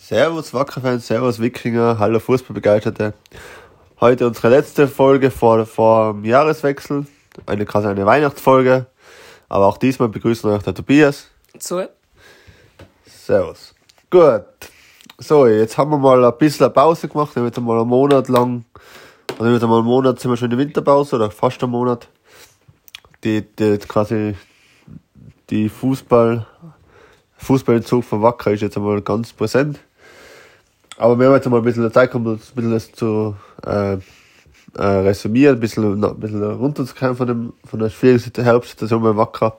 Servus Wackerfans, Servus Wikinger, hallo Fußballbegeisterte. Heute unsere letzte Folge vor, vor dem Jahreswechsel. Eine quasi eine Weihnachtsfolge. Aber auch diesmal begrüßen wir euch der Tobias. So. Servus. Gut. So, jetzt haben wir mal ein bisschen Pause gemacht. Wir haben jetzt mal einen Monat lang, also jetzt mal einen Monat sind wir schon in der Winterpause oder fast einen Monat. Die, die quasi die Fußball, Fußballentzug von Wacker ist jetzt einmal ganz präsent. Aber wir haben jetzt mal ein bisschen Zeit gehabt, uns ein bisschen das zu äh, äh, resümieren, ein bisschen, ein bisschen runterzukommen von, dem, von der schwierigen Herbstsituation bei Wacker.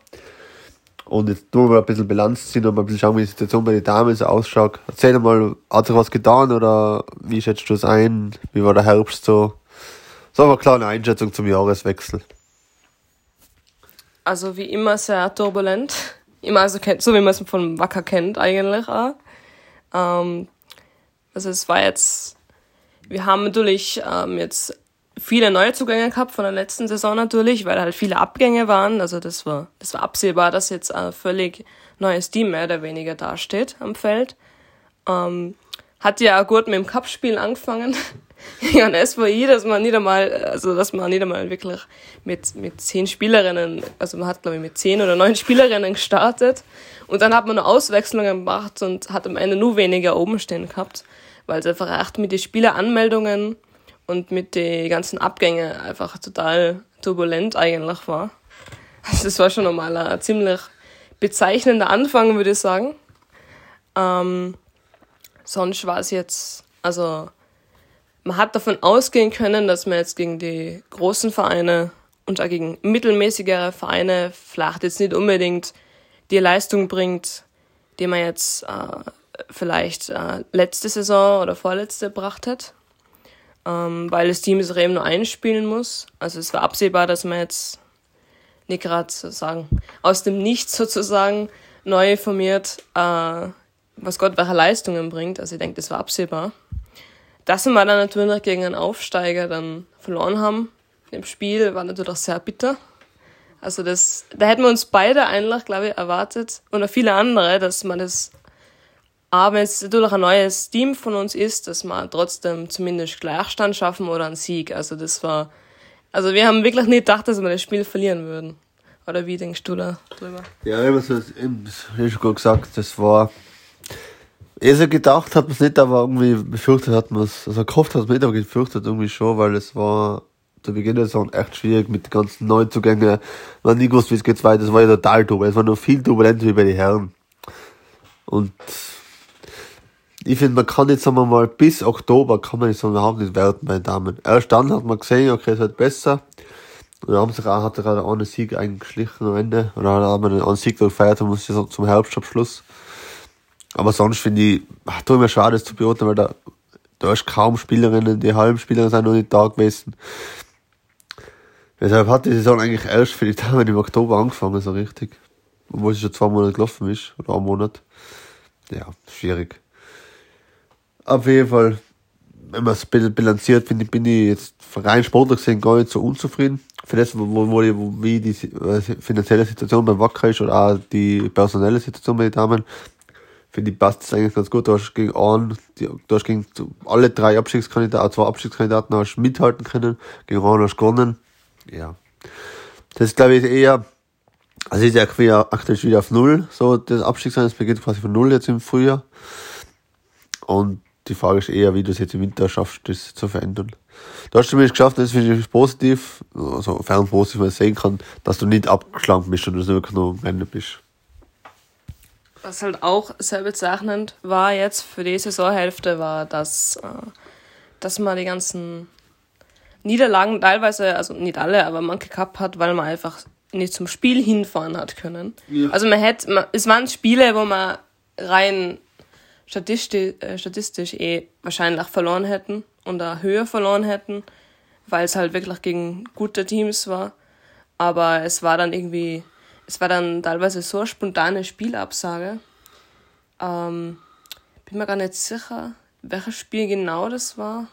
Und jetzt tun wir ein bisschen Bilanz ziehen und mal ein bisschen schauen, wie die Situation bei den Damen so ausschaut. Erzähl mal, hat sich was getan oder wie schätzt du es ein? Wie war der Herbst so? So eine kleine Einschätzung zum Jahreswechsel. Also wie immer sehr turbulent. Immer also so wie man es von Wacker kennt eigentlich auch. Ähm, also es war jetzt, wir haben natürlich ähm, jetzt viele neue Zugänge gehabt von der letzten Saison natürlich, weil halt viele Abgänge waren. Also das war, das war absehbar, dass jetzt ein völlig neues Team mehr oder weniger dasteht am Feld. Ähm, hat ja auch gut mit dem Cup-Spiel angefangen. ja, und SVI, dass man nicht einmal, also dass man nicht einmal wirklich mit, mit zehn Spielerinnen, also man hat glaube ich mit zehn oder neun Spielerinnen gestartet und dann hat man noch Auswechslungen gemacht und hat am Ende nur weniger oben stehen gehabt, weil es einfach echt mit den Spieleranmeldungen und mit den ganzen Abgängen einfach total turbulent eigentlich war. Also das war schon nochmal ein ziemlich bezeichnender Anfang, würde ich sagen. Ähm, sonst war es jetzt, also man hat davon ausgehen können, dass man jetzt gegen die großen Vereine und auch gegen mittelmäßigere Vereine vielleicht jetzt nicht unbedingt die Leistung bringt, die man jetzt äh, vielleicht äh, letzte Saison oder vorletzte gebracht hat ähm, weil das Team sich eben nur einspielen muss. Also es war absehbar, dass man jetzt nicht gerade sozusagen aus dem Nichts sozusagen neu formiert, äh, was Gott welche Leistungen bringt. Also ich denke, das war absehbar. Dass wir dann natürlich gegen einen Aufsteiger dann verloren haben im Spiel, war natürlich auch sehr bitter. Also das, da hätten wir uns beide eigentlich, glaube ich, erwartet und auch viele andere, dass man das aber es natürlich ein neues Team von uns ist, dass wir trotzdem zumindest Gleichstand schaffen oder einen Sieg. Also das war, also wir haben wirklich nicht gedacht, dass wir das Spiel verlieren würden. Oder wie denkst du da drüber? Ja, eben so, wie schon gut gesagt, das war, eh so gedacht hat man es nicht, aber irgendwie befürchtet hat man es, also gehofft hat man nicht, aber gefürchtet irgendwie schon, weil es war zu Beginn der Saison echt schwierig mit den ganzen Neuzugängen. Man hat nie gewusst, wie es geht weiter, es war ja total turbulent, es war noch viel turbulenter wie bei den Herren. Und ich finde, man kann jetzt, wir mal, bis Oktober kann man so überhaupt nicht werten bei den Damen. Erst dann hat man gesehen, okay, es wird besser. Und dann haben auch, hat er gerade einen Sieg eingeschlichen am Ende. Oder hat man einen Sieg gefeiert und muss so zum Herbstabschluss. Aber sonst finde ich, ach, tut mir schade, das zu beurteilen, weil da, da ist kaum Spielerinnen, die halben Spielerinnen sind noch nicht da gewesen. Deshalb hat die Saison eigentlich erst für die Damen im Oktober angefangen, so richtig. Obwohl sie schon zwei Monate gelaufen ist, oder einen Monat. Ja, schwierig. Auf jeden Fall, wenn man es bilanziert, finde ich, bin ich jetzt rein sportlich gesehen gar nicht so unzufrieden. Für das, wo, wo, wo wie die äh, finanzielle Situation beim Wacker ist oder auch die personelle Situation bei den Damen, finde ich, passt es eigentlich ganz gut. Du hast gegen einen, du hast gegen alle drei Abstiegskandidaten, zwei Abstiegskandidaten hast mithalten können, gegen einen hast gewonnen. Ja. Das ist, glaube ich, eher, also ist ja aktuell wieder auf Null, so, das Abstiegsrennen, beginnt quasi von Null jetzt im Frühjahr. Und die Frage ist eher, wie du es jetzt im Winter schaffst, das zu verändern. Du hast zumindest geschafft, das finde ich positiv, also fern positiv, man sehen kann, dass du nicht abgeschlagen bist und dass du wirklich nur am Ende bist. Was halt auch sehr bezeichnend war jetzt für die Saisonhälfte, war, dass, äh, dass man die ganzen Niederlagen teilweise, also nicht alle, aber manche gehabt hat, weil man einfach nicht zum Spiel hinfahren hat können. Ja. Also man hätte, man, es waren Spiele, wo man rein statistisch, äh, statistisch eh wahrscheinlich verloren hätten und da höher verloren hätten, weil es halt wirklich gegen gute Teams war. Aber es war dann irgendwie, es war dann teilweise so eine spontane Spielabsage. Ähm, bin mir gar nicht sicher, welches Spiel genau das war.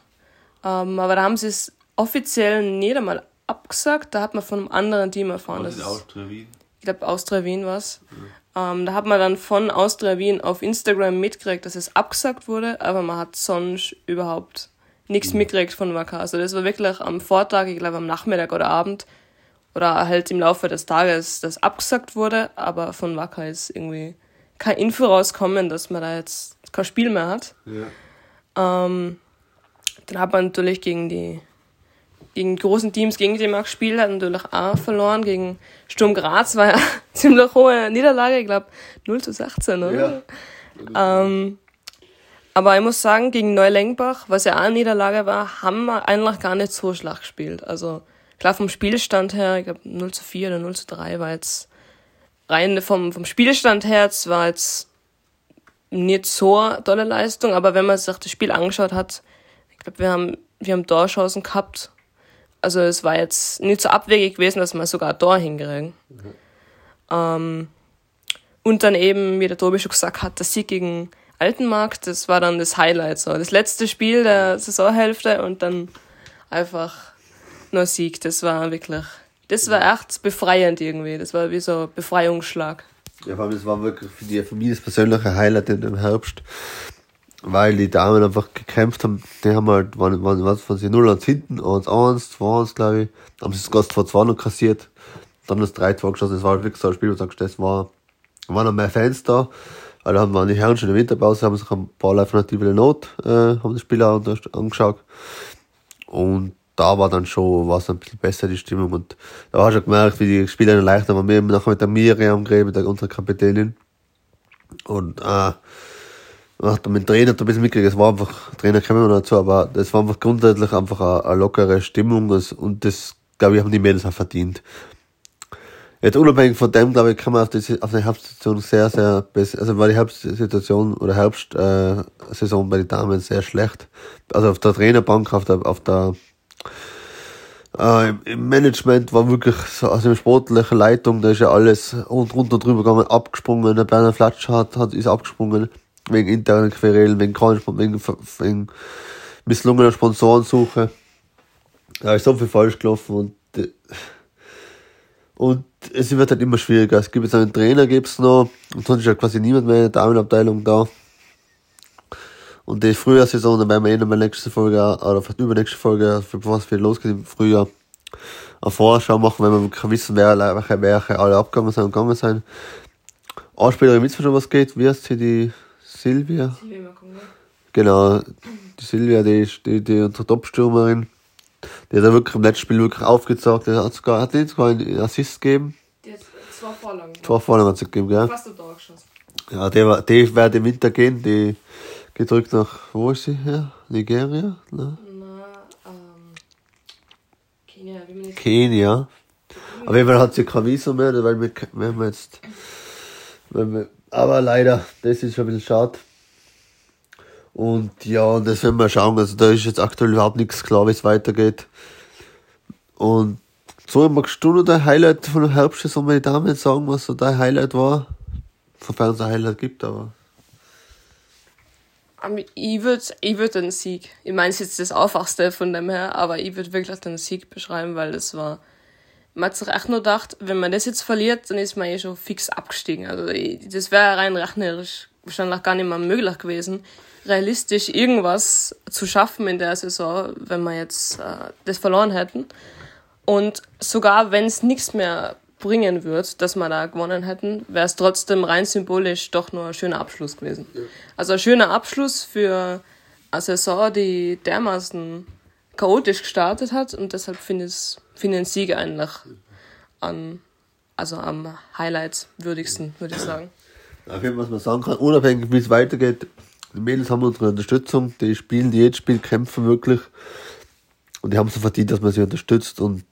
Ähm, aber da haben sie es offiziell nicht einmal abgesagt. Da hat man von einem anderen Team erfahren. Was ist Austria Wien? Ich glaube, Austria Wien war es. Mhm. Ähm, da hat man dann von Austria Wien auf Instagram mitgekriegt, dass es abgesagt wurde, aber man hat sonst überhaupt nichts mitgekriegt von Wacker. Also das war wirklich am Vortag, ich glaube am Nachmittag oder Abend oder halt im Laufe des Tages, das abgesagt wurde, aber von Wacker ist irgendwie kein Info rauskommen, dass man da jetzt kein Spiel mehr hat. Ja. Ähm, dann hat man natürlich gegen die gegen großen Teams, gegen die man gespielt hat, natürlich auch verloren. Gegen Sturm Graz war ja ziemlich hohe Niederlage, ich glaube 0 zu 16, oder? Ja. Ähm, aber ich muss sagen, gegen Neulengbach, was ja auch eine Niederlage war, haben wir eigentlich gar nicht so schlecht gespielt. Also klar vom Spielstand her, ich glaube 0 zu 4 oder 0 zu 3 war jetzt rein vom, vom Spielstand her, es war jetzt nicht so eine tolle Leistung, aber wenn man sich das Spiel angeschaut hat, ich glaube, wir haben, wir haben Torchancen gehabt also es war jetzt nicht so abwegig gewesen, dass wir sogar da hinkriegen. Mhm. Ähm, und dann eben, wie der Tobi schon gesagt hat, der Sieg gegen Altenmarkt, das war dann das Highlight. So. Das letzte Spiel der Saisonhälfte und dann einfach nur Sieg. Das war wirklich, das war echt befreiend irgendwie. Das war wie so ein Befreiungsschlag. Ja, vor allem, das war wirklich für, die, für mich das persönliche Highlight in dem Herbst weil die Damen einfach gekämpft haben. Die haben halt, waren, waren, was, waren sie 0 1 hinten, 1 1, 2 1, glaube ich. Haben sie sogar 2 2 noch kassiert. Dann das 3 2 geschossen. Das war halt wirklich so ein Spiel, wo du sagst, das war, waren noch mehr Fans da. Weil da waren die Herren schon in der Winterpause, haben sich ein paar alternative Not, äh, haben die Spieler angeschaut. Und da war dann schon, war es ein bisschen besser, die Stimmung. Und da hast du gemerkt, wie die Spieler leichter waren. Wir haben nachher mit der Miriam geredet, mit der, unserer Kapitänin. Und, äh, hat mit dem Trainer ein bisschen mitgekriegt, es war einfach, Trainer kommen wir noch dazu, aber das war einfach grundsätzlich einfach eine, eine lockere Stimmung und das, glaube ich, haben die Mädels auch verdient. Jetzt unabhängig von dem, glaube ich, kann man auf die, auf die Herbstsituation sehr, sehr besser, also war die Herbstsituation oder Herbstsaison bei den Damen sehr schlecht. Also auf der Trainerbank, auf der, auf der, äh, im Management war wirklich so, also in sportlichen Leitung, da ist ja alles und runter drüber gegangen, abgesprungen, der Berner Flatsch hat, hat, ist abgesprungen wegen internen Querelen, wegen, wegen, wegen misslungener Sponsorensuche. Da ist so viel falsch gelaufen und, und es wird halt immer schwieriger. Es gibt jetzt einen Trainer, gibt's noch, und sonst ist halt quasi niemand mehr in der Damenabteilung da. Und die Frühjahrssaison, dann werden wir eh nochmal nächste Folge, oder vielleicht übernächste Folge, was wir losgeht im Frühjahr, eine Vorschau machen, wenn wir wissen, wer, welche, welche alle abgegangen sind und gegangen sind. Eine Spielerin wissen schon, was geht, wie heißt sie, die, Silvia. Silvia Genau, die Silvia, die ist die, die unsere Top-Stürmerin. Die hat ja wirklich im letzten Spiel wirklich aufgezeigt. Die hat sogar, hat die sogar einen Assist gegeben. Die hat zwei Vorlagen. Zwei Vorlagen hat sie gegeben, gell? Fast ein Tor geschossen. Ja, die, die wird im Winter gehen. Die geht zurück nach, wo ist sie her? Nigeria? Ne? Na, ähm, Kenia. Wie Kenia. Auf jeden Fall hat sie kein Visum mehr, weil wir, wenn wir jetzt, wenn wir, aber leider, das ist schon ein bisschen schade. Und ja, das werden wir schauen. Also da ist jetzt aktuell überhaupt nichts klar, wie es weitergeht. Und so magst du noch dein Highlight von der Herbstsaison meine Damen sagen, was so dein Highlight war? Sofern es ein Highlight gibt, aber. Ich würde ich würd den Sieg. Ich meine, es ist jetzt das Einfachste von dem her, aber ich würde wirklich den Sieg beschreiben, weil das war man hat sich echt nur gedacht, wenn man das jetzt verliert, dann ist man eh schon fix abgestiegen. Also das wäre rein rechnerisch wahrscheinlich gar nicht mehr möglich gewesen, realistisch irgendwas zu schaffen in der Saison, wenn wir jetzt äh, das verloren hätten. Und sogar wenn es nichts mehr bringen wird, dass wir da gewonnen hätten, wäre es trotzdem rein symbolisch doch nur ein schöner Abschluss gewesen. Ja. Also ein schöner Abschluss für eine Saison, die dermaßen chaotisch gestartet hat und deshalb finde ich es finde den Sieg eigentlich an, also am Highlights würdigsten, würde ich sagen. Auf jeden Fall, was man sagen kann, unabhängig wie es weitergeht, die Mädels haben unsere Unterstützung, die spielen jedes Spiel, kämpfen wirklich und die haben so verdient, dass man sie unterstützt und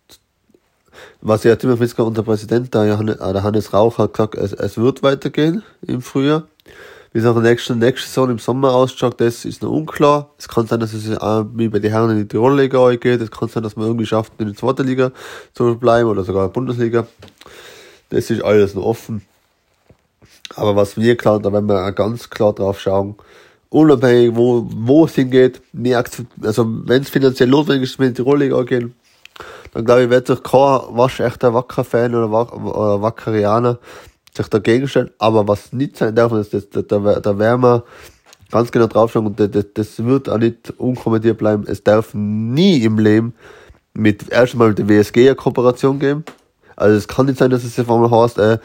was ja Timmer Fisker, unser Präsident, der, Johannes, der Hannes Rauch, hat gesagt, es, es wird weitergehen im Frühjahr. Wie es nach der nächsten, nächsten Saison im Sommer ausschaut, das ist noch unklar. Es kann sein, dass es auch wie bei den Herren in die Tirol-Liga geht. Es kann sein, dass man irgendwie schafft, in der zweiten Liga zu bleiben oder sogar in der Bundesliga. Das ist alles noch offen. Aber was wir klar, da werden wir auch ganz klar drauf schauen, unabhängig, wo, wo es hingeht, also wenn es finanziell notwendig ist, wenn die Tirol-Liga gehen, dann glaube ich, wird sich kein waschechter Wacker-Fan oder, Wack oder Wackerianer sich dagegen stellen. Aber was nicht sein darf, ist, das, da, da, da werden wir ganz genau draufschauen und das, das wird auch nicht unkommentiert bleiben. Es darf nie im Leben mit erstmal mit der WSG eine Kooperation geben. Also es kann nicht sein, dass es auf einmal heißt, äh,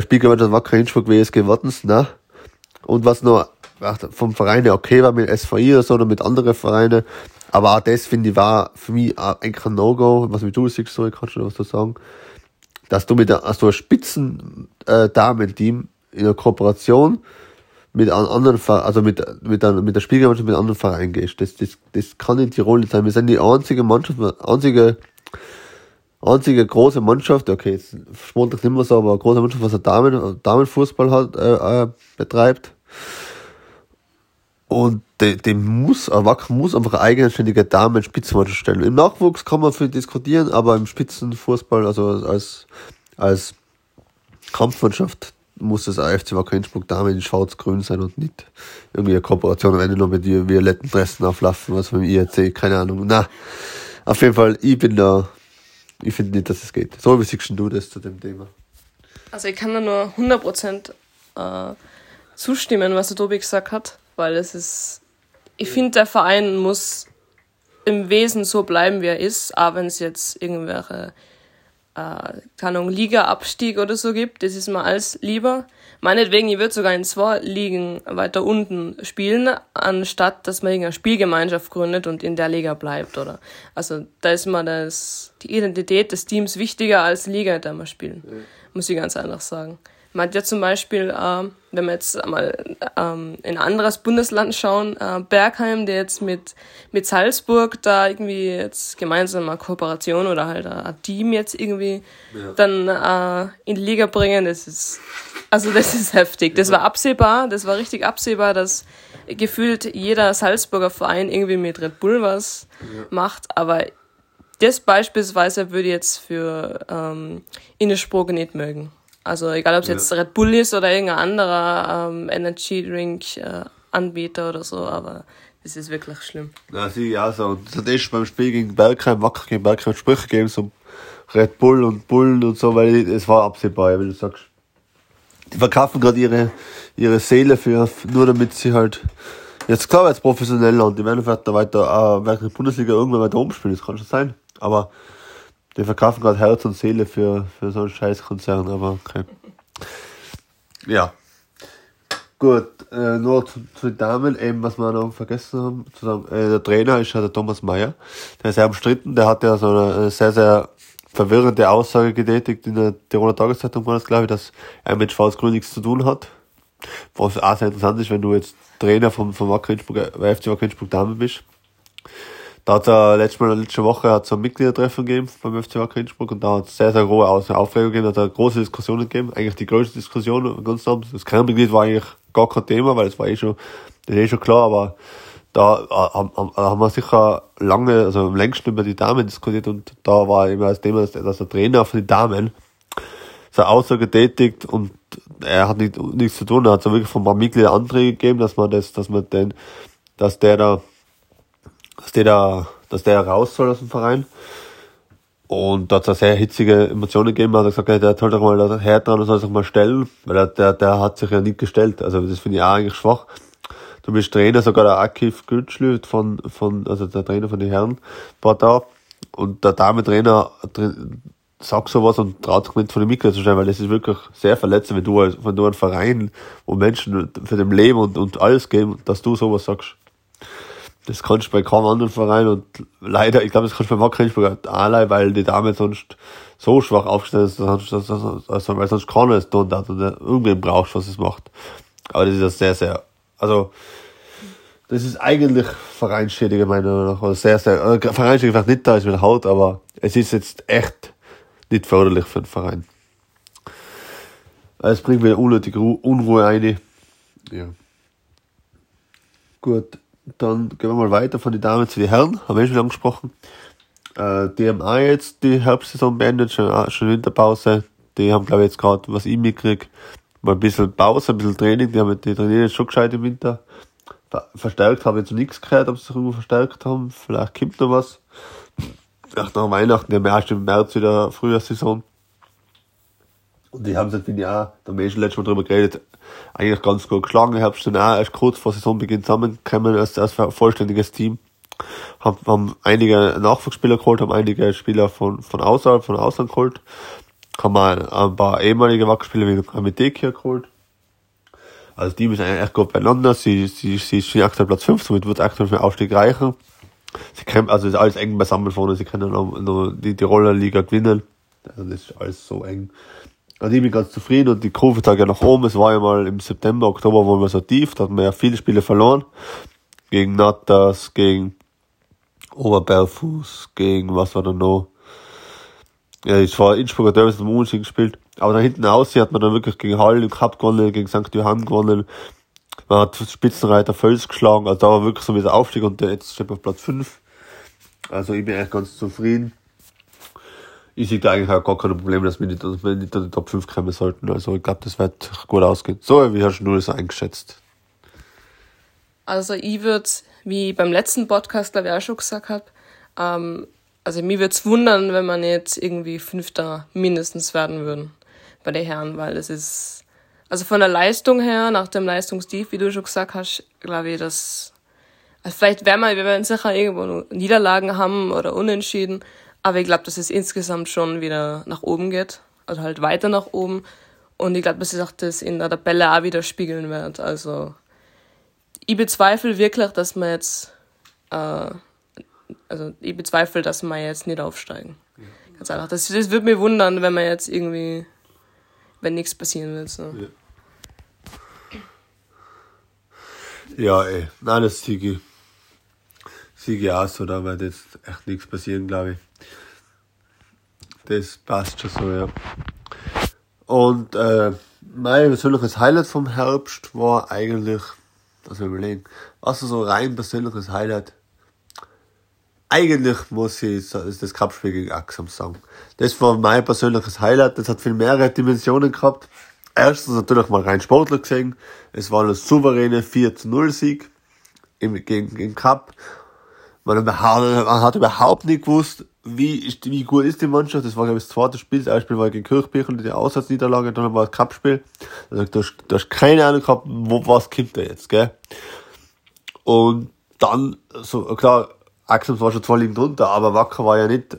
Spielgemeinschaft Wacker Innsbruck, WSG Wattens, ne? Und was noch vom Verein okay war mit SVI oder so oder mit anderen Vereinen, aber auch das finde ich war für mich eigentlich ein No-Go, was mit du siehst, so, kannst du noch was dazu sagen, dass du mit der, also Spitzen äh, Damen-Team in einer Kooperation mit einem anderen also mit, mit, der, mit der Spielgemeinschaft mit einem anderen Verein gehst. Das, das, das kann in Tirol nicht sein. Wir sind die einzige Mannschaft, einzige, einzige große Mannschaft, okay, jetzt spontan nicht mehr so, aber eine große Mannschaft, was eine Damen, Damenfußball hat, äh, äh, betreibt. Und dem de muss, Wacker muss einfach eine eigenständige Damen Spitzenmannschaft stellen. Im Nachwuchs kann man viel diskutieren, aber im Spitzenfußball, also als, als Kampfmannschaft, muss das AFC Wacker Innsbruck Damen in schwarz-grün sein und nicht irgendwie eine Kooperation am Ende noch mit die violetten Dressen auflaufen, was vom IRC, keine Ahnung. Na, auf jeden Fall, ich bin da, ich finde nicht, dass es geht. So, wie siehst du das zu dem Thema? Also ich kann da nur 100% äh, zustimmen, was der Tobi gesagt hat weil es ist, ich finde, der Verein muss im Wesen so bleiben, wie er ist, auch wenn es jetzt irgendwelche, äh, keine Ahnung, Liga-Abstieg oder so gibt, das ist mir alles lieber. Meinetwegen, ich würde sogar in zwei Ligen weiter unten spielen, anstatt dass man irgendeine Spielgemeinschaft gründet und in der Liga bleibt, oder? Also, da ist mir das, die Identität des Teams wichtiger als Liga, in der wir spielen. Ja. Muss ich ganz einfach sagen. Man hat ja zum Beispiel, äh, wenn wir jetzt mal ähm, in ein anderes Bundesland schauen, äh, Bergheim, der jetzt mit, mit Salzburg da irgendwie jetzt gemeinsam eine Kooperation oder halt ein Team jetzt irgendwie ja. dann äh, in die Liga bringen, das ist, also das ist heftig. Das war absehbar, das war richtig absehbar, dass gefühlt jeder Salzburger Verein irgendwie mit Red Bull was ja. macht, aber das beispielsweise würde ich jetzt für ähm, Innerspruch nicht mögen. Also egal, ob es ja. jetzt Red Bull ist oder irgendein anderer ähm, Energy Drink äh, Anbieter oder so, aber das ist wirklich schlimm. Ja, sie ja so. Und es hat erst beim Spiel gegen Bergheim, Wacker gegen Bergheim Sprüche gegeben, so Red Bull und Bullen und so, weil es war absehbar, wenn du sagst. Die verkaufen gerade ihre, ihre Seele für, nur damit sie halt, jetzt klar, jetzt professionell und die werden vielleicht da weiter, äh, in Bundesliga irgendwann weiter umspielen, das kann schon sein. Aber die verkaufen gerade Herz und Seele für, für so einen Scheißkonzern, aber okay. Ja. Gut, äh, nur zu, zu den Damen, eben, was wir noch vergessen haben, zu sagen, äh, der Trainer ist ja der Thomas Mayer. Der ist sehr umstritten, der hat ja so eine sehr, sehr verwirrende Aussage getätigt in der Tiroler Tageszeitung, war das glaube ich, dass er mit Schwarz-Grün nichts zu tun hat. Was auch sehr interessant ist, wenn du jetzt Trainer vom, vom Wacker Innsbruck, äh, FC Wacker Innsbruck Damen bist. Da hat er letzte Mal, letzte Woche hat es ein Mitgliedertreffen gegeben beim FC Wacker Innsbruck und da hat es sehr, sehr große Aufregung gegeben, hat er große Diskussionen gegeben, eigentlich die größte Diskussion ganz Abend. Das Kernmitglied war eigentlich gar kein Thema, weil es war eh schon, das ist eh schon klar, aber da äh, haben wir sicher lange, also am längsten über die Damen diskutiert und da war immer das Thema, dass der Trainer von den Damen so Aussage tätigt und er hat nicht, nichts zu tun, er hat so wirklich von ein paar Mitgliedern Anträge gegeben, dass man das, dass man den, dass der da dass der da, dass der raus soll aus dem Verein. Und da hat es sehr hitzige Emotionen gegeben. Hat er gesagt, der soll doch mal her dran und soll sich mal stellen, weil er, der, der hat sich ja nicht gestellt. Also das finde ich auch eigentlich schwach. Du bist Trainer, sogar der Akif Gültschlü von, von, also der Trainer von den Herren war da. Und der Dame-Trainer sagt sowas und traut sich nicht von den Mitgliedern zu stellen, weil das ist wirklich sehr verletzend, wenn du, wenn du ein Verein, wo Menschen für dem Leben und, und alles geben, dass du sowas sagst. Das kannst du bei keinem anderen Verein und leider, ich glaube, das kannst du bei Innsbruck allein, weil die Dame sonst so schwach aufgestellt ist, dass, dass, dass, also, weil sonst keiner es tun darf oder irgendwen brauchst, was es macht. Aber das ist ja sehr, sehr, also, das ist eigentlich Vereinsschädiger, meiner Meinung nach. Also sehr, sehr, äh, Vereinsschädiger vielleicht nicht da ist mit Haut, aber es ist jetzt echt nicht förderlich für den Verein. Es bringt wieder unnötige Unruhe ein. Ja. Gut. Dann gehen wir mal weiter von den Damen zu den Herren, haben wir schon angesprochen. Äh, die haben auch jetzt die Herbstsaison beendet, schon, äh, schon Winterpause. Die haben, glaube ich, jetzt gerade, was ich mitkriege, mal ein bisschen Pause, ein bisschen Training. Die haben die trainieren jetzt schon gescheit im Winter. Verstärkt habe ich jetzt nichts gehört, ob sie sich irgendwo verstärkt haben. Vielleicht kommt noch was. Vielleicht nach Weihnachten, die haben erst im März wieder Frühjahrssaison. Und die haben es, ich, auch, da haben wir eh schon letztes Mal drüber geredet, eigentlich ganz gut geschlagen. Ich habe schon auch erst kurz vor Saisonbeginn zusammengekommen als, als vollständiges Team. Haben, haben einige Nachwuchsspieler geholt, haben einige Spieler von, von außerhalb, von Ausland geholt. Haben auch ein paar ehemalige Wachspieler wie Amedekia geholt. Also die ist eigentlich echt gut beieinander. Sie, sie, sie ist aktuell Platz 5, somit wird aktuell für den Aufstieg reichen. Sie können, also ist alles eng beisammen vorne, sie können noch, noch die Tiroler Liga gewinnen. Also das ist alles so eng. Also ich bin ganz zufrieden und die Kurve zeigt ja nach oben. Es war ja mal im September, Oktober waren wir so tief, da hatten wir ja viele Spiele verloren. Gegen Natas, gegen Oberberfuß, gegen was war da noch? Ja, es war Innsbrucker Derby, haben Unentschieden gespielt. Aber da hinten aus hat man dann wirklich gegen Hall im Cup gewonnen, gegen St. Johann gewonnen. Man hat Spitzenreiter Völs geschlagen, also da war wirklich so wie der Aufstieg und jetzt steht auf Platz 5. Also ich bin eigentlich ganz zufrieden. Ich sehe da eigentlich auch gar keine Probleme, dass wir nicht, dass wir nicht in die Top 5 kommen sollten. Also ich glaube, das wird gut ausgehen. So, wie hast du das eingeschätzt? Also ich würde, wie beim letzten Podcast, glaube ich, auch schon gesagt habe, ähm, also mir würde es wundern, wenn man jetzt irgendwie Fünfter mindestens werden würden bei den Herren, weil das ist, also von der Leistung her, nach dem Leistungstief, wie du schon gesagt hast, glaube ich, dass, also vielleicht werden wir, wir werden sicher irgendwo Niederlagen haben oder unentschieden, aber ich glaube, dass es insgesamt schon wieder nach oben geht, also halt weiter nach oben und ich glaube, dass sich auch das in der Tabelle auch wieder spiegeln wird, also ich bezweifle wirklich, dass man jetzt, äh, also ich bezweifle, dass wir jetzt nicht aufsteigen. Ja. Ganz einfach. Das, das würde mich wundern, wenn man jetzt irgendwie, wenn nichts passieren wird. So. Ja. ja, ey. Nein, das siege siege auch so, da wird jetzt echt nichts passieren, glaube ich. Das passt schon so, ja. Und äh, mein persönliches Highlight vom Herbst war eigentlich, dass wir überlegen, was so rein persönliches Highlight eigentlich muss ich das Cup-Spiel gegen Axam sagen. Das war mein persönliches Highlight. Das hat viel mehrere Dimensionen gehabt. Erstens natürlich mal rein sportlich gesehen. Es war ein souveräne 4 zu 0 Sieg im, gegen, gegen Cup. Man, hat überhaupt nicht gewusst, wie, wie gut ist die Mannschaft. Das war, glaube ich, das zweite Spiel. Das erste Spiel war gegen Kirchbirchen, die Aussatzniederlage, dann war das Cup-Spiel. Also, du, hast, du hast keine Ahnung gehabt, wo, was kommt da jetzt, gell? Und dann, so, klar, Axel war schon zwei Ligen drunter, aber Wacker war ja nicht,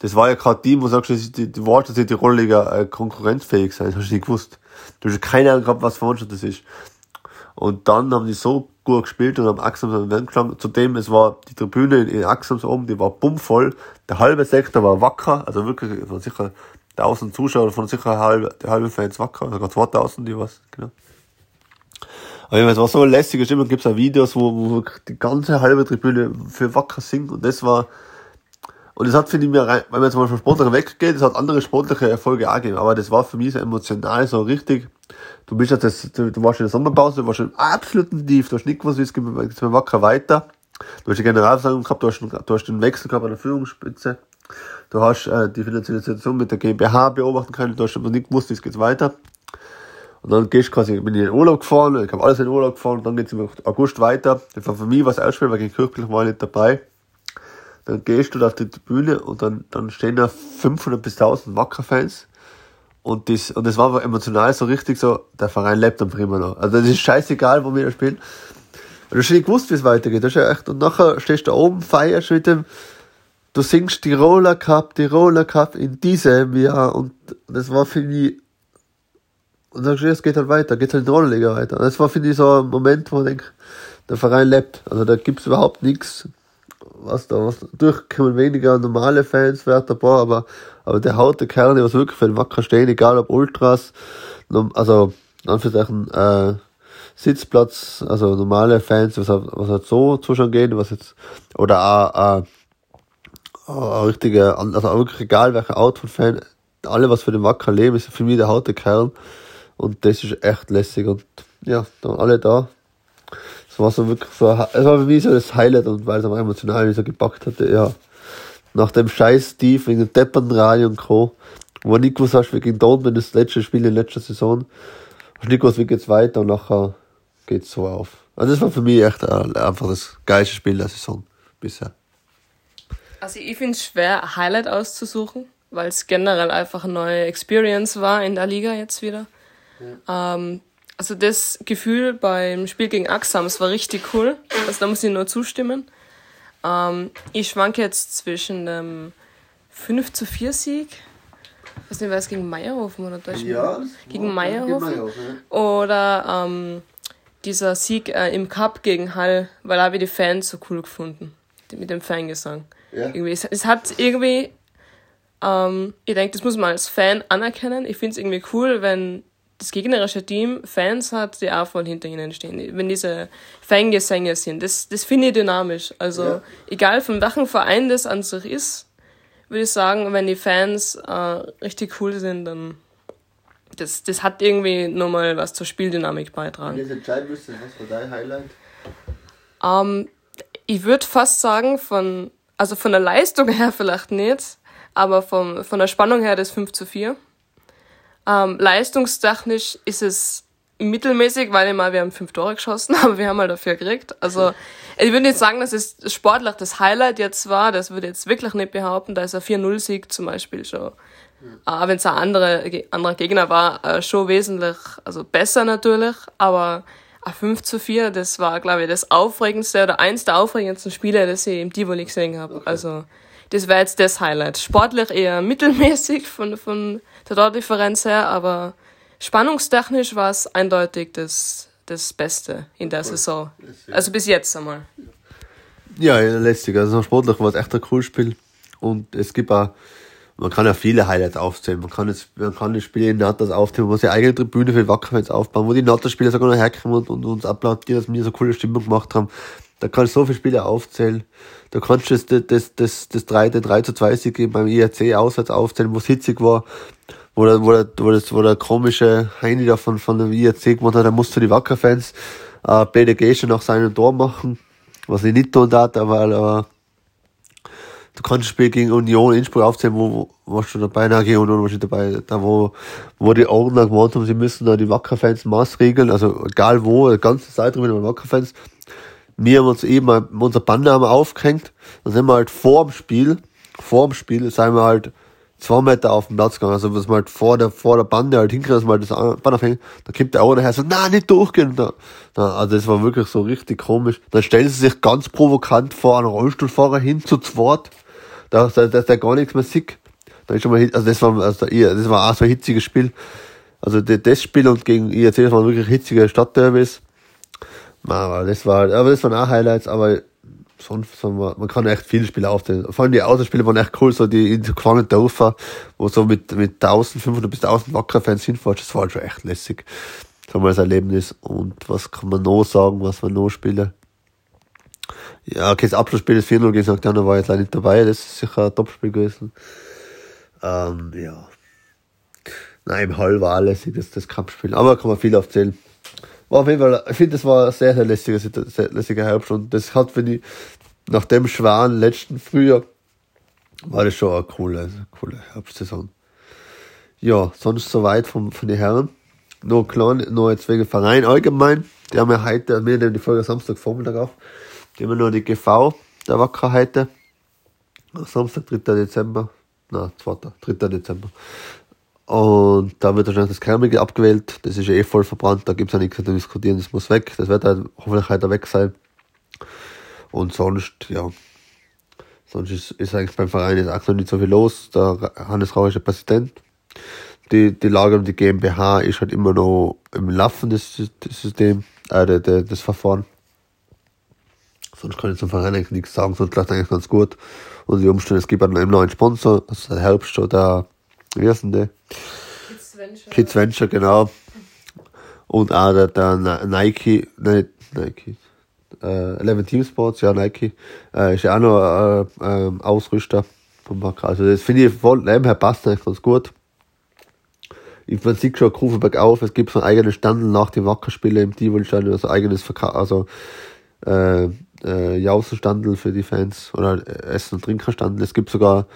das war ja kein Team, wo du sagst, die, die Worte sind die Rollliga äh, konkurrenzfähig sein, das hast du nicht gewusst. Du hast keine Ahnung gehabt, was für Mannschaft das ist. Und dann haben die so gut gespielt und haben Axams an den geschlagen. Zudem, es war die Tribüne in, in Axams oben, die war bummvoll. Der halbe Sektor war wacker, also wirklich, von sicher 1000 Zuschauer, von sicher halbe, die halbe Fans wacker, sogar 2000, die was, genau. Aber es war so lässig, immer gibt es auch Videos, wo, wo die ganze halbe Tribüne für Wacker singt und das war, und das hat, finde ich mir, rein, wenn man jetzt mal von Sportler weggeht, das hat andere sportliche Erfolge auch gegeben, aber das war für mich so emotional, so richtig, du bist jetzt, du, du warst in der Sommerpause, du warst im absoluten Tief, du hast nicht gewusst, wie es geht mit Wacker weiter, du hast die Generalversammlung gehabt, du hast, du hast den Wechsel gehabt an der Führungsspitze, du hast äh, die finanzielle Situation mit der GmbH beobachten können, du hast aber nicht gewusst, wie es geht weiter. Und dann gehst du quasi, bin ich in den Urlaub gefahren, ich habe alles in den Urlaub gefahren, und dann geht's im August weiter. Das war für mich was ausspielen, weil ich Kirchblich war nicht dabei. Dann gehst du da auf die Bühne und dann, dann stehen da 500 bis 1000 Wacker-Fans. Und das, und das war aber emotional so richtig so, der Verein lebt dann immer noch. Also das ist scheißegal, wo wir da spielen. Und du hast nicht gewusst, wie es weitergeht. Das ist ja echt, und nachher stehst du da oben, feierst mit dem, du singst die Roller Cup, die Roller Cup in diesem Jahr. Und das war für mich und sagst, es geht halt weiter, geht halt in der Rollenliga weiter. Und das war, finde ich, so ein Moment, wo ich denke, der Verein lebt. Also da gibt's überhaupt nichts, was da, was, natürlich kommen weniger normale Fans, wer dabei, aber, aber der haut der Kerl, die was wirklich für den Wacker stehen, egal ob Ultras, also, Anführungszeichen, äh, Sitzplatz, also normale Fans, was halt, was halt so zuschauen gehen, was jetzt, oder auch, äh, auch richtige, also auch wirklich egal welcher Art von Fan, alle was für den Wacker leben, ist für mich der haute Kerl. Und das ist echt lässig und ja, dann alle da. Es war so wirklich so, es war für mich so das Highlight und weil es auch emotional so gepackt hatte, ja. Nach dem scheiß Tief wegen dem Deppernradio und Co., wo nicht gewusst hast, wie gegen Dortmund das letzte Spiel in letzter Saison, hast nicht gewusst, wie geht's weiter und nachher geht's so auf. Also das war für mich echt einfach das geilste Spiel der Saison bisher. Also ich finde es schwer, ein Highlight auszusuchen, weil es generell einfach eine neue Experience war in der Liga jetzt wieder. Ja. Ähm, also das Gefühl beim Spiel gegen Axams war richtig cool. Also da muss ich nur zustimmen. Ähm, ich schwanke jetzt zwischen einem 5 zu 4 Sieg. Ich weiß nicht, war es gegen Meierhofen oder Deutschland? Ja, gegen Meierhofen. Meierhofen ja. Oder ähm, dieser Sieg äh, im Cup gegen Hall, weil da habe ich die Fans so cool gefunden. Mit dem Fangesang. Ja. Irgendwie, es, es hat irgendwie, ähm, ich denke, das muss man als Fan anerkennen. Ich finde es irgendwie cool, wenn das gegnerische Team Fans hat, die auch voll hinter ihnen stehen. Wenn diese Fangesänge sind, das, das finde ich dynamisch. Also, ja. egal von welchem Verein das an sich ist, würde ich sagen, wenn die Fans äh, richtig cool sind, dann das, das hat irgendwie nochmal was zur Spieldynamik beitragen. Wenn du entscheiden müsstest, was war dein Highlight? Ähm, ich würde fast sagen, von, also von der Leistung her vielleicht nicht, aber vom, von der Spannung her das 5 zu 4. Ähm, leistungstechnisch ist es mittelmäßig, weil ich mal, wir haben fünf Tore geschossen, aber wir haben halt dafür gekriegt. Also, ich würde nicht sagen, dass es sportlich das Highlight jetzt war, das würde ich jetzt wirklich nicht behaupten, da ist ein 4-0-Sieg zum Beispiel schon. Äh, Wenn es ein anderer, anderer Gegner war, äh, schon wesentlich, also besser natürlich, aber ein 5 zu 4, das war, glaube ich, das aufregendste oder eins der aufregendsten Spiele, das ich im Tivoli gesehen habe. Okay. Also, das wäre jetzt das Highlight. Sportlich eher mittelmäßig von, von der Tordifferenz her, aber spannungstechnisch war es eindeutig das, das Beste in der Saison. Also bis jetzt einmal. Ja, lästig. Also sportlich war es echt ein cooles Spiel. Und es gibt auch, man kann ja viele Highlights aufzählen. Man kann jetzt, man kann die Spiele in Natas aufzählen, wo sie eigene Tribüne für Wackerfans aufbauen, wo die Natas-Spieler sogar noch herkommen und, und uns applaudieren, dass wir so coole Stimmung gemacht haben. Da kann ich so viele Spiele aufzählen. Da kannst du das, das, das, das 3, den 3 zu 2 Sieg beim IRC auswärts aufzählen, wo es hitzig war, wo der, wo der, wo das, wo der komische Heini da von, von dem IRC gemacht hat, da musste die Wackerfans, äh, Plädegation nach seinem Tor machen, was ich nicht tun darf, aber, äh, du kannst das Spiel gegen Union Innsbruck aufzählen, wo, wo warst du dabei? Nein, gegen Union warst du dabei. Da, wo, wo die Ordner gemeint haben, sie müssen da die Wackerfans maßregeln, also egal wo, die ganze Zeit drüber mit Wackerfans wir haben uns eben unser haben aufgehängt. Dann sind wir halt vor dem Spiel, vor dem Spiel, sind wir halt zwei Meter auf dem Platz gegangen. Also, was wir halt vor der, vor der Bande halt hinkriegen, dass wir halt das Banner aufhängen. Da kommt der auch nachher so, na, nicht durchgehen. Da, da, also, das war wirklich so richtig komisch. Dann stellen sie sich ganz provokant vor einen Rollstuhlfahrer hin zu zweit. Da, da, da ist der gar nichts mehr sick. Da ist schon mal, also, das war, also, das war auch so ein hitziges Spiel. Also, das Spiel und gegen IRC, das waren wirklich hitzige Stadtderbys. Aber das war, aber das waren auch Highlights, aber sonst, man, man kann echt viele Spiele aufzählen. Vor allem die Außenspiele waren echt cool, so die in so kleinen Dörfer, wo so mit, mit 1500 bis 1000 Wacker-Fans hinfährst, das war halt schon echt lässig. So mal das Erlebnis. Und was kann man noch sagen, was man noch spielen? Ja, okay, das Abschlussspiel ist 4-0 gegen St. War jetzt leider nicht dabei, das ist sicher ein Topspiel gewesen. Ähm, ja. Nein, im Hall war alles das, das Kampfspiel. Aber kann man viel aufzählen war auf jeden Fall, ich finde, das war eine sehr, sehr lässige, sehr lässige Herbst und das hat für die, nach dem schweren letzten Frühjahr, war das schon eine coole, coole Herbstsaison. Ja, sonst soweit von, von den Herren. Nur klein, nur jetzt wegen Verein allgemein. Die haben ja heute, wir nehmen die Folge Samstag Vormittag auf. Die haben ja nur die GV der Wacker heute. Samstag, 3. Dezember. Na, 2. 3. Dezember. Und da wird wahrscheinlich das Kernmittel abgewählt. Das ist ja eh voll verbrannt. Da gibt es ja nichts zu diskutieren. Das muss weg. Das wird halt hoffentlich heute weg sein. Und sonst, ja. Sonst ist, ist eigentlich beim Verein jetzt auch noch nicht so viel los. Der Hannes Rau ist der Präsident. Die, die Lage um die GmbH ist halt immer noch im Laufen, das, das System, äh, der, das Verfahren. Sonst kann ich zum Verein eigentlich nichts sagen, sonst läuft eigentlich ganz gut. Und die Umstände, es gibt einen Sponsor, das ist der Herbst oder wie heißt denn der? Kids Venture. Kids Venture, genau. Und auch der, der Nike, nein, Nike, äh, Eleven Team Sports, ja, Nike, äh, ist ja auch noch äh, äh, Ausrüster vom Wacker. Also das finde ich voll, nebenher passt eigentlich ganz gut. Ich man sieht schon Grufenberg auf, es gibt so ein eigenes Standel nach den Wackerspielen im Tivoli-Stadion, also eigenes Verkauf, also äh, äh, Jausenstandel für die Fans oder Essen- und Trinkerstandel. Es gibt sogar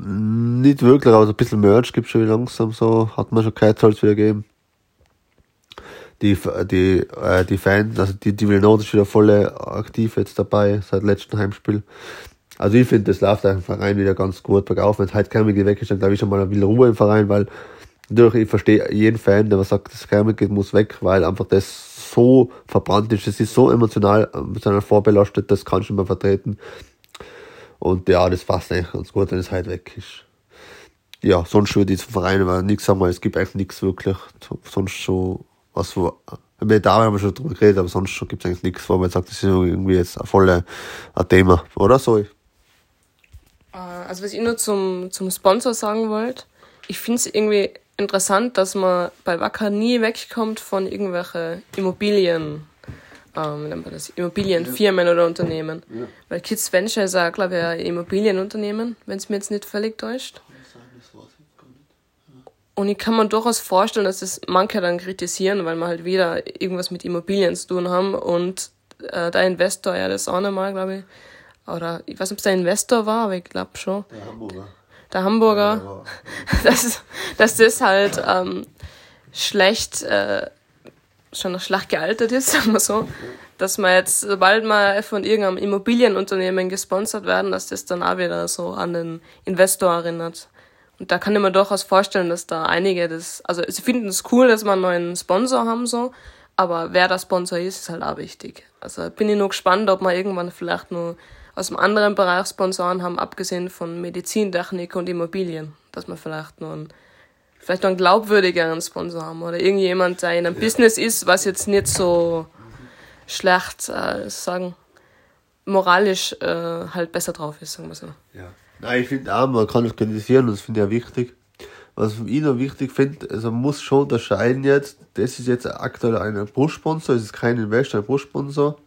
nicht wirklich, aber so ein bisschen Merch gibt schon langsam so, hat man schon gehört, soll es wieder geben. Die, die, äh, die Fans, also die, die Villeneuve ist wieder voll aktiv jetzt dabei, seit letztem Heimspiel. Also ich finde, das läuft im Verein wieder ganz gut bergauf. Wenn es halt Kermit weg ist, dann glaube ich schon mal ein bisschen Ruhe im Verein, weil natürlich, ich verstehe jeden Fan, der sagt, das Kermit muss weg, weil einfach das so verbrannt ist, es ist so emotional, emotional vorbelastet, das kannst du nicht mehr vertreten. Und ja, das passt eigentlich ganz gut, wenn es halt weg ist. Ja, sonst würde ich zum Verein aber nichts sagen, weil es gibt eigentlich nichts wirklich, sonst so, was wo, mit da haben wir schon drüber geredet, aber sonst gibt es eigentlich nichts, wo man sagt, das ist irgendwie jetzt ein voller ein Thema, oder so? Äh, also was ich nur zum, zum Sponsor sagen wollte, ich finde es irgendwie interessant, dass man bei Wacker nie wegkommt von irgendwelchen Immobilien, ähm, nennt man das, Immobilienfirmen ja. oder Unternehmen. Ja. Weil Kids Venture ist auch, glaube ich, ein Immobilienunternehmen, wenn es mir jetzt nicht völlig täuscht. Und ich kann mir durchaus vorstellen, dass das manche dann kritisieren, weil wir halt wieder irgendwas mit Immobilien zu tun haben und äh, der Investor ja das auch nochmal, glaube ich. Oder ich weiß nicht, ob es der Investor war, aber ich glaube schon. Der Hamburger. Der Hamburger. Ja, dass, dass das halt ähm, schlecht, äh, schon noch schlecht gealtert ist, sagen wir so. Dass man jetzt, sobald wir von irgendeinem Immobilienunternehmen gesponsert werden, dass das dann auch wieder so an den Investor erinnert. Und da kann ich mir durchaus vorstellen, dass da einige das, also sie finden es cool, dass wir einen neuen Sponsor haben, so, aber wer der Sponsor ist, ist halt auch wichtig. Also bin ich nur gespannt, ob wir irgendwann vielleicht nur aus einem anderen Bereich Sponsoren haben, abgesehen von Medizintechnik und Immobilien, dass wir vielleicht nur einen, vielleicht noch einen glaubwürdigeren Sponsor haben oder irgendjemand, der in einem ja. Business ist, was jetzt nicht so schlecht, äh, sagen, moralisch äh, halt besser drauf ist, sagen wir so. Ja. Nein, ich finde auch, man kann es kritisieren und das finde ich auch wichtig. Was ich noch wichtig finde, also man muss schon unterscheiden jetzt, das ist jetzt aktuell ein Brustsponsor, es ist kein Investor, ein Brustsponsor.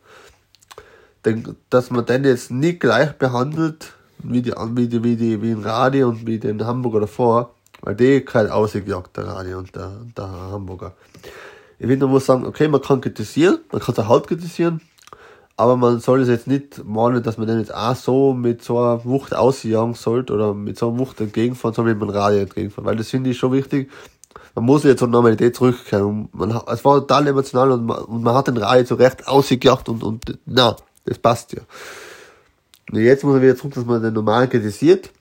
Dass man den jetzt nicht gleich behandelt, wie die, wie die, wie die, wie in Radio und wie den Hamburger davor, weil die kein ausgejagt, der Radio und der, der Hamburger. Ich man muss sagen, okay, man kann kritisieren, man kann es halt kritisieren, aber man soll es jetzt nicht meinen, dass man den jetzt auch so mit so einer Wucht ausjagen sollte oder mit so einer Wucht entgegenfahren soll, wie man Radio entgegenfahren. Weil das finde ich schon wichtig. Man muss jetzt zur Normalität zurückkehren. Man, es war total emotional und man, und man hat den Radio so recht ausgejagt und, und, na, das passt ja. Und jetzt muss man wieder zurück, dass man den normal kritisiert,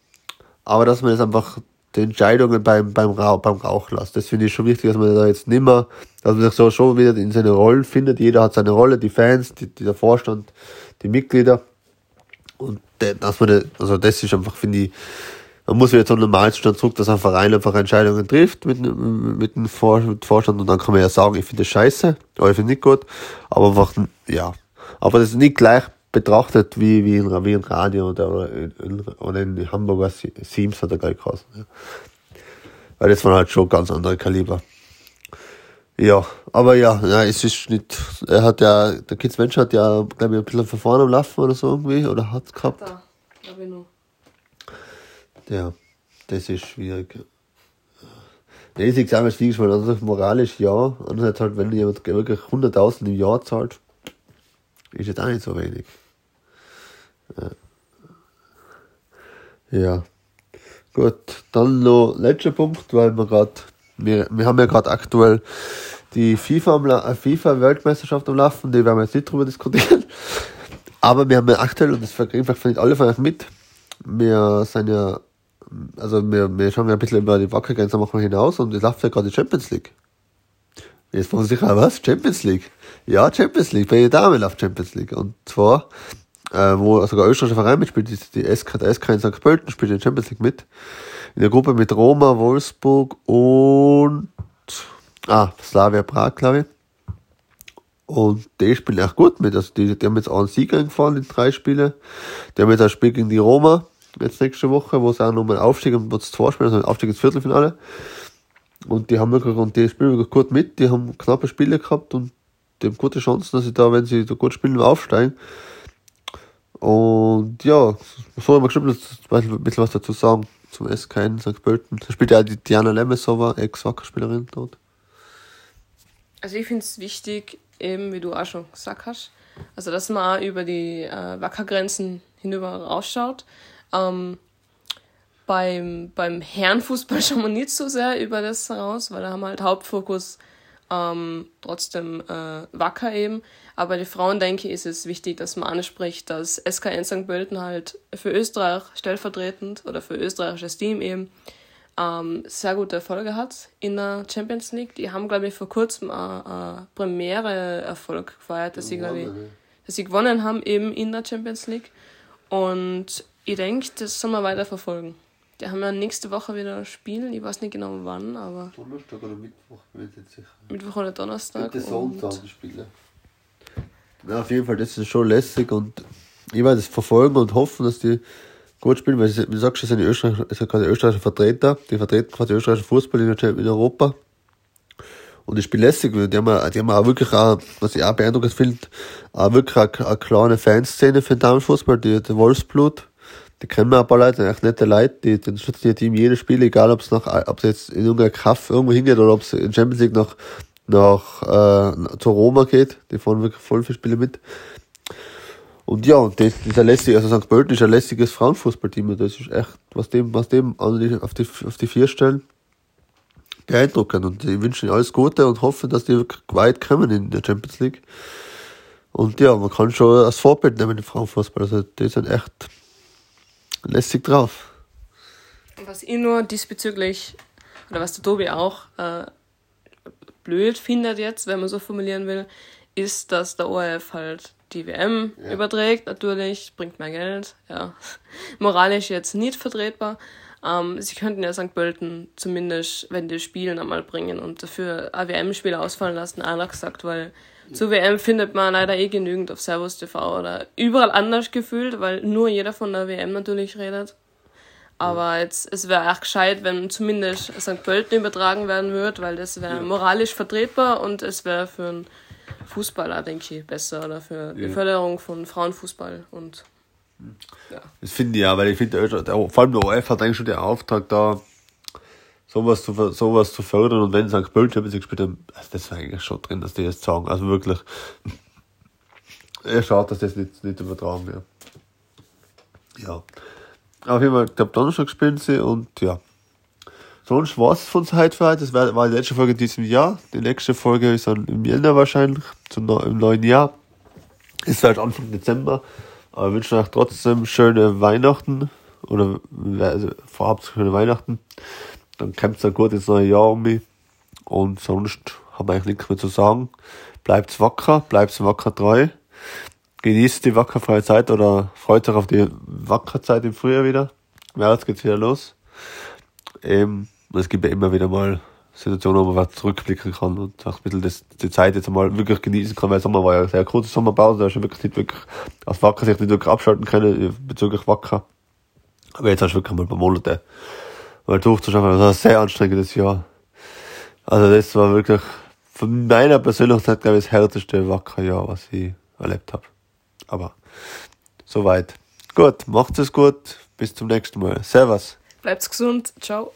aber dass man es einfach die Entscheidungen beim, beim, Rauch, beim Rauch lässt. Das finde ich schon wichtig, dass man da jetzt nimmer, dass man sich so schon wieder in seine Rollen findet. Jeder hat seine Rolle, die Fans, die, die der Vorstand, die Mitglieder. Und dass man, also das ist einfach, finde ich, man muss wieder zum Normalzustand zurück, dass ein Verein einfach Entscheidungen trifft mit, mit dem Vorstand und dann kann man ja sagen, ich finde das scheiße, oder ich finde nicht gut, aber einfach, ja. Aber das ist nicht gleich betrachtet wie, wie, in, wie in Radio oder, in, oder in Hamburger Sims hat er gleich geheißen. Ja. Weil das waren halt schon ganz andere Kaliber. Ja, aber ja, ja, es ist nicht, er hat ja, der Kids Mensch hat ja, glaube ich, ein bisschen von vorne am Laufen oder so irgendwie, oder hat gehabt. Da, glaube ich noch. Ja, das ist schwierig. Nee, ich sage es wirklich mal, also moralisch ja, andererseits halt, wenn jemand wirklich 100.000 im Jahr zahlt, ist jetzt auch nicht so wenig. Ja. Gut, dann noch letzter Punkt, weil wir gerade, wir, wir haben ja gerade aktuell die FIFA, äh, FIFA Weltmeisterschaft am Laufen, die werden wir jetzt nicht drüber diskutieren. Aber wir haben ja aktuell, und das vielleicht alle von euch mit, wir sind ja, also wir, wir schauen ja ein bisschen über die Wackergrenze hinaus und es läuft ja gerade die Champions League. Jetzt fragen sich, was? Champions League? Ja, Champions League, bei jeder Dame läuft Champions League. Und zwar äh, wo sogar österreichischer Verein mitspielt, die, die SK, der SK in St. Pölten spielt in der Champions League mit. In der Gruppe mit Roma, Wolfsburg und ah, Slavia Prag, glaube ich. Und die spielen echt gut mit. Also die, die haben jetzt auch einen Sieg eingefahren in drei Spiele. Die haben jetzt ein Spiel gegen die Roma, jetzt nächste Woche, wo sie auch nochmal Aufstieg und was zwei spielen, also Aufstieg ins Viertelfinale. Und die haben wirklich, und die spielen wirklich gut mit, die haben knappe Spiele gehabt und die haben gute Chancen, dass sie da, wenn sie da gut spielen, aufsteigen. Und ja, so haben wir geschrieben, ein bisschen was dazu sagen zum SK in St. Pölten. Da spielt ja die Diana Lemesova, Ex-Wackerspielerin dort. Also ich finde es wichtig, eben wie du auch schon gesagt hast, also dass man über die äh, Wackergrenzen hinüber rausschaut. Ähm, beim, beim Herrenfußball schauen wir nicht so sehr über das raus, weil da haben wir halt Hauptfokus ähm, trotzdem äh, wacker eben. Aber die Frauen, denke ich, ist es wichtig, dass man anspricht, dass SKN St. Pölten halt für Österreich stellvertretend oder für österreichisches Team eben ähm, sehr gute Erfolge hat in der Champions League. Die haben, glaube ich, vor kurzem einen Premiere-Erfolg gefeiert, dass sie, glaube ich, dass sie gewonnen haben eben in der Champions League. Und ich denke, das sollen wir weiter verfolgen. Die haben ja nächste Woche wieder ein Spiel. Ich weiß nicht genau wann, aber. Donnerstag oder Mittwoch, bin ich jetzt sicher. Mittwoch oder Donnerstag. Die Spiele. Ja, auf jeden Fall, das ist schon lässig und ich werde das verfolgen und hoffen, dass die gut spielen, weil, wie du sagst, das sind die Österreicher, sind quasi österreichische Vertreter, die vertreten quasi österreichischen Fußball in, Europa. Und die spielen lässig, die haben, die haben auch wirklich auch, was ich auch beeindruckend finde, auch wirklich eine, eine kleine Fanszene für den Damenfußball, die, die Wolfsblut. Die kennen wir ein paar Leute, echt nette Leute, die, unterstützen ihr Team jedes Spiel, egal ob es nach, ob es jetzt in irgendeiner Kraft irgendwo hingeht oder ob es in Champions League nach, nach, äh, zu Roma geht. Die fahren wirklich voll viele Spiele mit. Und ja, und das, das ist ein lässig, also St. Pölten ist ein lässiges Frauenfußballteam. Das ist echt, was dem, was dem auf die, auf die vier stellen, beeindruckend. Und ich wünsche ihnen alles Gute und hoffe, dass die weit kommen in der Champions League. Und ja, man kann schon als Vorbild nehmen im Frauenfußball. Also, die sind echt lässig drauf. Was ich nur diesbezüglich, oder was der Tobi auch äh, blöd findet jetzt, wenn man so formulieren will, ist, dass der ORF halt die WM ja. überträgt, natürlich, bringt mehr Geld, ja. Moralisch jetzt nicht vertretbar. Ähm, sie könnten ja St. Pölten zumindest, wenn die spielen, einmal bringen und dafür AWM-Spiele ausfallen lassen, einer gesagt, weil zur WM findet man leider eh genügend auf Servus TV oder überall anders gefühlt, weil nur jeder von der WM natürlich redet. Aber jetzt, es wäre echt gescheit, wenn zumindest St. Pölten übertragen werden würde, weil das wäre moralisch vertretbar und es wäre für einen Fußballer, denke ich, besser oder für die Förderung von Frauenfußball und ja. Das finde ich ja, weil ich finde, vor allem der OF hat eigentlich schon den Auftrag da, sowas zu, sowas zu fördern und wenn St. Pölten Champions League gespielt haben, also das war eigentlich schon drin, dass die das sagen. Also wirklich, ja, schade, dass das nicht, nicht übertragen wird. Ja. Auf jeden Fall, ich glaube, Donnerstag spielen sie und ja. Sonst war es von heute für heute. Das war, war die letzte Folge in diesem Jahr. Die nächste Folge ist dann im Jänner wahrscheinlich, zum, im neuen Jahr. Ist halt Anfang Dezember. Aber ich wünsche euch trotzdem schöne Weihnachten. Oder also, vorab schöne Weihnachten. Dann kommt dann gut ins neue Jahr um mich. Und sonst haben wir eigentlich nichts mehr zu sagen. Bleibt wacker, bleibt wacker treu. Genießt die wackerfreie Zeit oder freut euch auf die Wackerzeit im Frühjahr wieder. März geht's wieder los. Ähm, es gibt ja immer wieder mal Situationen, wo man zurückblicken kann und auch ein bisschen das, die Zeit jetzt einmal wirklich genießen kann, weil Sommer war ja sehr kurze Sommerpause, da hast du wirklich nicht wirklich aus Wacker sich nicht wirklich abschalten können bezüglich Wacker. Aber jetzt hast du wirklich mal ein paar Monate weil durchzuschaffen. Das war ein sehr anstrengendes Jahr. Also das war wirklich von meiner persönlichen Zeit, glaube ich, das härteste Wackerjahr, was ich erlebt habe. Aber soweit. Gut, macht es gut. Bis zum nächsten Mal. Servus. Bleibt's gesund. Ciao.